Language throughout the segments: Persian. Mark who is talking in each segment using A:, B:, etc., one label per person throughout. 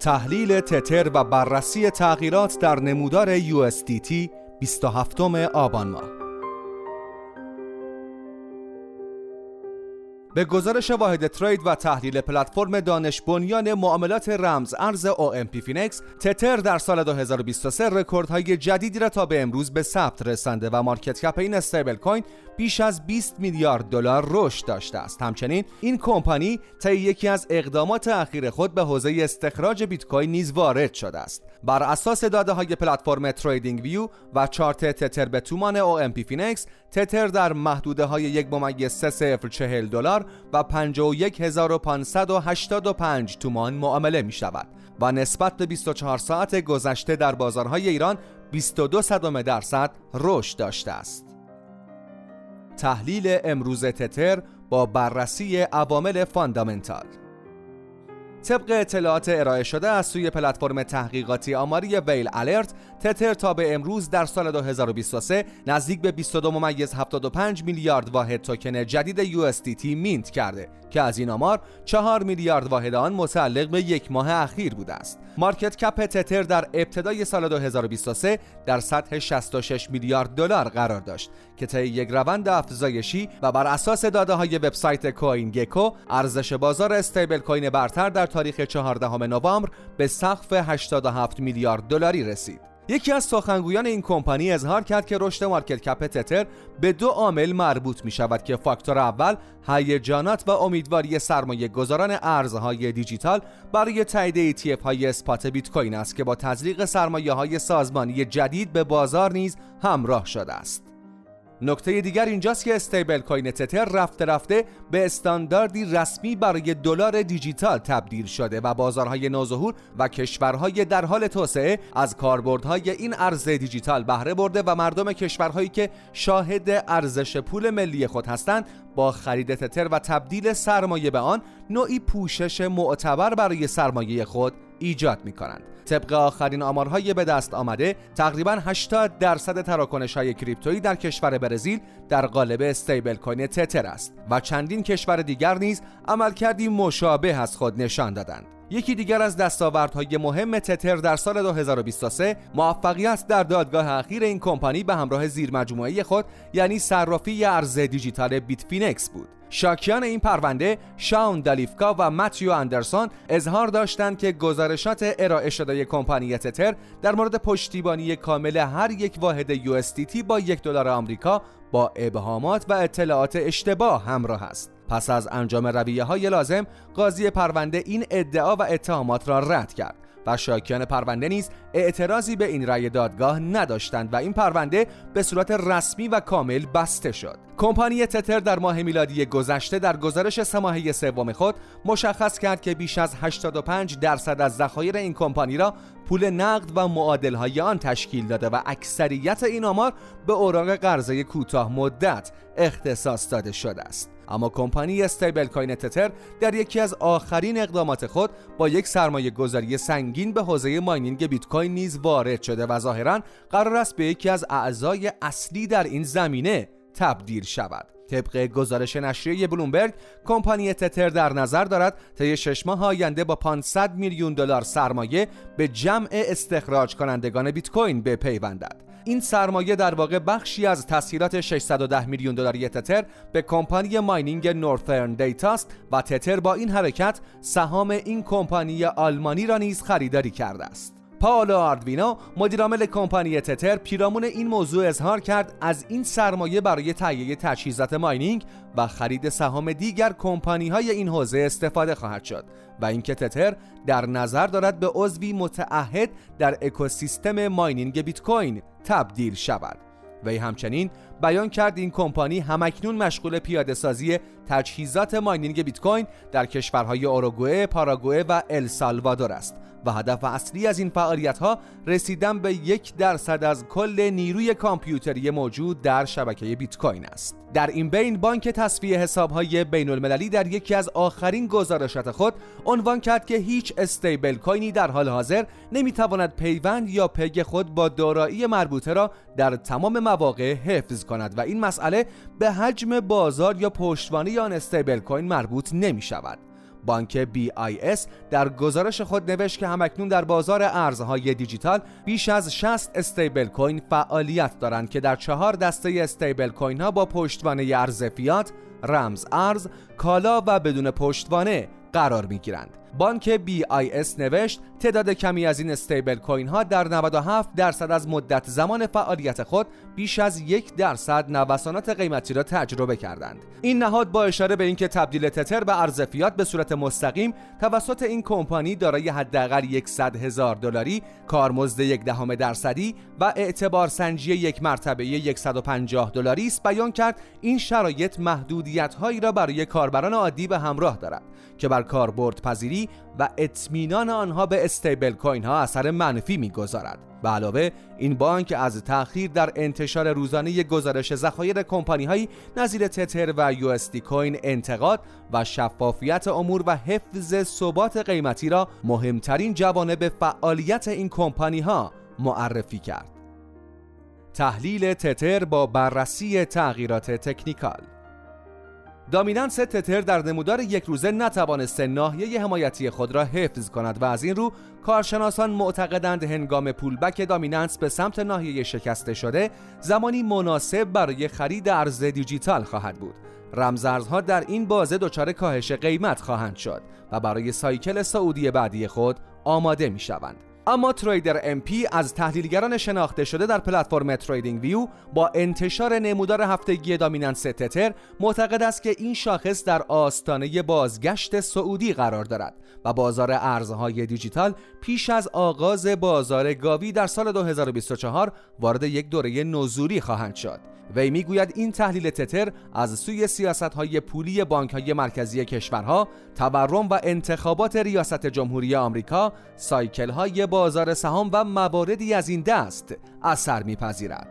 A: تحلیل تتر و بررسی تغییرات در نمودار USDT 27 آبان ماه. به گزارش واحد trade و تحلیل پلتفرم دانش بنیان معاملات رمز ارز OMPFinex تتر در سال 2023 رکوردهای جدیدی را تا به امروز به ثبت رسانده و market cap این استیبل کوین بیش از 20 میلیارد دلار رشد داشته است. همچنین این کمپانی طی یکی از اقدامات اخیر خود به حوزه استخراج بیت کوین نیز وارد شده است. بر اساس داده های پلتفرم TradingView و چارت تتر به تومان OMPFinex تتر در محدوده های یک ممیز 3040 دلار و 51585 تومان معامله می شود و نسبت به 24 ساعت گذشته در بازارهای ایران 22 صدم درصد رشد داشته است. تحلیل امروز تتر با بررسی عوامل fundamental طبق اطلاعات ارائه شده از سوی پلتفرم تحقیقاتی آماری Whale Alert تتر تا به امروز در سال 2023 نزدیک به 22 ممیز 75 میلیارد واحد توکن جدید USDT mint کرده که از این آمار 4 میلیارد واحد آن متعلق به یک ماه اخیر بوده است. market cap تتر در ابتدای سال 2023 در سطح 66 میلیارد دلار قرار داشت که طی یک روند افزایشی و بر اساس داده های وبسایت CoinGecko ارزش بازار استیبل کوین برتر در تاریخ 14 نوامبر به سقف 87 میلیارد دلاری رسید. یکی از سخنگویان این کمپانی اظهار کرد که رشد market cap تتر به دو عامل مربوط می شود که فاکتور اول هیجانات و امیدواری سرمایه گذاران ارزهای دیجیتال برای تایید ETF های spot بیت کوین است که با تزریق سرمایه های سازمانی جدید به بازار نیز همراه شده است. نکته دیگر اینجاست که استیبل کوین تتر رفته رفته به استانداردی رسمی برای دلار دیجیتال تبدیل شده و بازارهای نوظهور و کشورهای در حال توسعه از کاربردهای این ارز دیجیتال بهره برده و مردم کشورهایی که شاهد ارزش پول ملی خود هستند با خرید تتر و تبدیل سرمایه به آن نوعی پوشش معتبر برای سرمایه خود ایجاد می کنند. طبق آخرین آمارهای به دست آمده تقریبا 80 درصد تراکنش های کریپتویی در کشور برزیل در قالب استیبل کوین تتر است و چندین کشور دیگر نیز عملکردی مشابه از خود نشان دادند. یکی دیگر از دستاوردهای مهم تتر در سال 2023 موفقیت در دادگاه اخیر این کمپانی به همراه زیرمجموعه خود یعنی صرافی ارز دیجیتال Bitfinex بود شاکیان این پرونده شاون دالیفکا و متیو اندرسون اظهار داشتند که گزارشات ارائه شده کمپانی تتر در مورد پشتیبانی کامل هر یک واحد USDT با یک دلار آمریکا با ابهامات و اطلاعات اشتباه همراه است. پس از انجام رویه های لازم قاضی پرونده این ادعا و اتهامات را رد کرد و شاکیان پرونده نیز اعتراضی به این رأی دادگاه نداشتند و این پرونده به صورت رسمی و کامل بسته شد. کمپانی تتر در ماه میلادی گذشته در گزارش سه سوم خود مشخص کرد که بیش از 85 درصد از ذخایر این کمپانی را پول نقد و معادلهای آن تشکیل داده و اکثریت این آمار به اوراق قرضه کوتاه مدت اختصاص داده شده است. اما کمپانی استیبل کوین تتر در یکی از آخرین اقدامات خود با یک سرمایه گذاری سنگین به حوزه ماینینگ بیت کوین نیز وارد شده و ظاهرا قرار است به یکی از اعضای اصلی در این زمینه تبدیل شود. طبق گزارش نشریه بلومبرگ کمپانی تتر در نظر دارد طی شش ماه آینده با 500 میلیون دلار سرمایه به جمع استخراج کنندگان بیت کوین بپیوندد. این سرمایه در واقع بخشی از تسهیلات 610 میلیون دلاری تتر به کمپانی ماینینگ نورثرن دیتاست و تتر با این حرکت سهام این کمپانی آلمانی را نیز خریداری کرده است. پاولو آردوینو مدیرعامل کمپانی تتر پیرامون این موضوع اظهار کرد از این سرمایه برای تهیه تجهیزات ماینینگ و خرید سهام دیگر کمپانی های این حوزه استفاده خواهد شد و اینکه تتر در نظر دارد به عضوی متعهد در اکوسیستم ماینینگ بیت کوین تبدیل شود. وی همچنین بیان کرد این کمپانی همکنون مشغول پیاده سازی تجهیزات ماینینگ بیت کوین در کشورهای اوروگوئه، پاراگوئه و السالوادور است. و هدف اصلی از این فعالیت ها رسیدن به یک درصد از کل نیروی کامپیوتری موجود در شبکه بیت کوین است. در این بین بانک تصفیه حسابهای بین المللی در یکی از آخرین گزارشات خود عنوان کرد که هیچ استیبل کوینی در حال حاضر نمی‌تواند پیوند یا پگ خود با دارایی مربوطه را در تمام مواقع حفظ کند و این مسئله به حجم بازار یا پشتوانه آن استیبل کوین مربوط نمی شود. بانک BIS در گزارش خود نوشت که همکنون در بازار ارزهای دیجیتال بیش از 60 استیبل کوین فعالیت دارند که در چهار دسته استیبل کوین ها با پشتوانه ارز فیات، رمز ارز، کالا و بدون پشتوانه قرار می گیرند. بانک BIS نوشت تعداد کمی از این استیبل کوین ها در 97 درصد از مدت زمان فعالیت خود بیش از یک درصد نوسانات قیمتی را تجربه کردند. این نهاد با اشاره به اینکه تبدیل تتر به ارز فیات به صورت مستقیم توسط این کمپانی دارای حداقل 100 هزار دلاری کارمزد یک دهم درصدی و اعتبار سنجی یک مرتبه 150 دلاری است بیان کرد این شرایط محدودیت هایی را برای کاربران عادی به همراه دارد که بر کاربرد پذیری و اطمینان آنها به استیبل کوین ها اثر منفی می‌گذارد. به علاوه این بانک از تأخیر در انتشار روزانه گزارش ذخایر کمپانی هایی نظیر تتر و یو کوین انتقاد و شفافیت امور و حفظ ثبات قیمتی را مهمترین جوانب فعالیت این کمپانی ها معرفی کرد. تحلیل تتر با بررسی تغییرات تکنیکال دامیننس تتر در نمودار یک روزه نتوانسته ناحیه حمایتی خود را حفظ کند و از این رو کارشناسان معتقدند هنگام پولبک دامیننس به سمت ناحیه شکسته شده زمانی مناسب برای خرید ارز دیجیتال خواهد بود. رمزارزها در این بازه دچار کاهش قیمت خواهند شد و برای سایکل سعودی بعدی خود آماده می شوند اما تریدر MP از تحلیلگران شناخته شده در پلتفرم تریدینگ ویو با انتشار نمودار هفتگی دامیننس تتر معتقد است که این شاخص در آستانه بازگشت سعودی قرار دارد و بازار ارزهای دیجیتال پیش از آغاز بازار گاوی در سال 2024 وارد یک دوره نزولی خواهند شد. وی می‌گوید این تحلیل تتر از سوی سیاست های پولی بانک های مرکزی کشورها تورم و انتخابات ریاست جمهوری آمریکا سایکل های بازار سهام و مواردی از این دست اثر میپذیرد.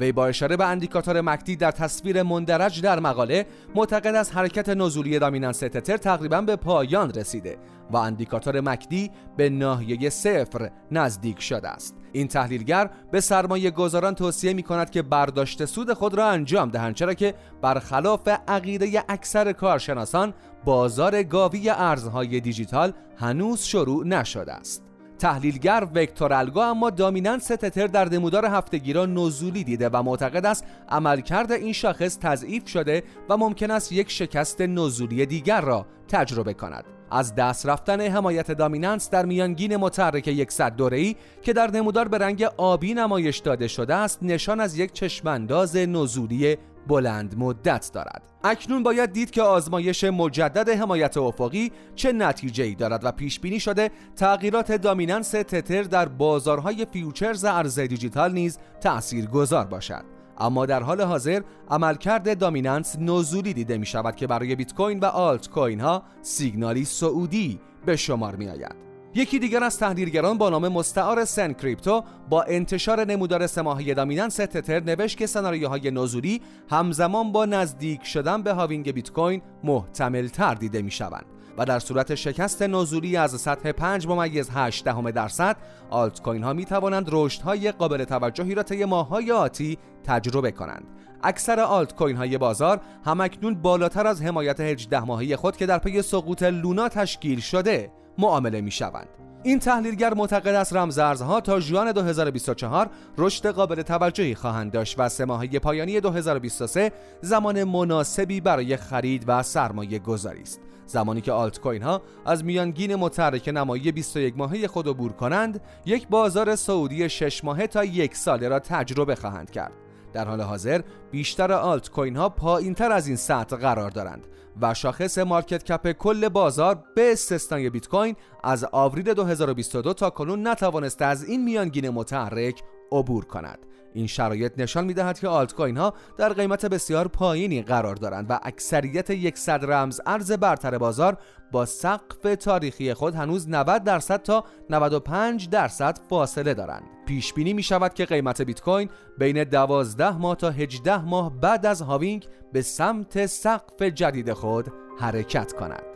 A: وی با اشاره به اندیکاتور مکدی در تصویر مندرج در مقاله معتقد از حرکت نزولی دامیننس تتر تقریبا به پایان رسیده و اندیکاتور مکدی به ناحیه صفر نزدیک شده است. این تحلیلگر به سرمایه گذاران توصیه می کند که برداشت سود خود را انجام دهند چرا که برخلاف عقیده اکثر کارشناسان بازار گاوی ارزهای دیجیتال هنوز شروع نشده است. تحلیلگر وکتور الگو اما دامیننس تتر در نمودار هفتگی را نزولی دیده و معتقد است عملکرد این شاخص تضعیف شده و ممکن است یک شکست نزولی دیگر را تجربه کند. از دست رفتن حمایت دامیننس در میانگین متحرک 100 دوره‌ای که در نمودار به رنگ آبی نمایش داده شده است نشان از یک چشمانداز نزولی بلند مدت دارد اکنون باید دید که آزمایش مجدد حمایت افقی چه نتیجه ای دارد و پیش بینی شده تغییرات dominance تتر در بازارهای futures ارز دیجیتال نیز تأثیر گذار باشد اما در حال حاضر عملکرد dominance نزولی دیده می شود که برای بیت کوین و آلت کوین ها سیگنالی صعودی به شمار می آید. یکی دیگر از تحلیلگران با نام مستعار سن کریپتو با انتشار نمودار سه dominance تتر نوشت که سناریوهای نزولی همزمان با نزدیک شدن به halving بیت کوین محتمل تر دیده می شوند و در صورت شکست نزولی از سطح 5 ممیز 8 دهم درصد آلت کوین ها می توانند رشد های قابل توجهی را طی ماههای آتی تجربه کنند. اکثر آلت کوین های بازار همکنون بالاتر از حمایت 18 ماهی خود که در پی سقوط لونا تشکیل شده معامله می شوند. این تحلیلگر معتقد است رمزارزها تا ژوئن 2024 رشد قابل توجهی خواهند داشت و سه ماهه پایانی 2023 زمان مناسبی برای خرید و سرمایه گذاری است. زمانی که آلت کوین ها از میانگین متحرک نمایی 21 ماهه خود عبور کنند، یک بازار سعودی 6 ماهه تا یک ساله را تجربه خواهند کرد. در حال حاضر بیشتر آلت کوین ها پایین تر از این سطح قرار دارند و شاخص مارکت کپ کل بازار به استثنای بیت کوین از آوریل 2022 تا کنون نتوانسته از این میانگین متحرک عبور کند. این شرایط نشان می دهد که آلت کوین ها در قیمت بسیار پایینی قرار دارند و اکثریت 100 رمز ارز برتر بازار با سقف تاریخی خود هنوز 90 درصد تا 95 درصد فاصله دارند. پیش بینی می شود که قیمت بیت کوین بین 12 ماه تا 18 ماه بعد از هاوینگ به سمت سقف جدید خود حرکت کند.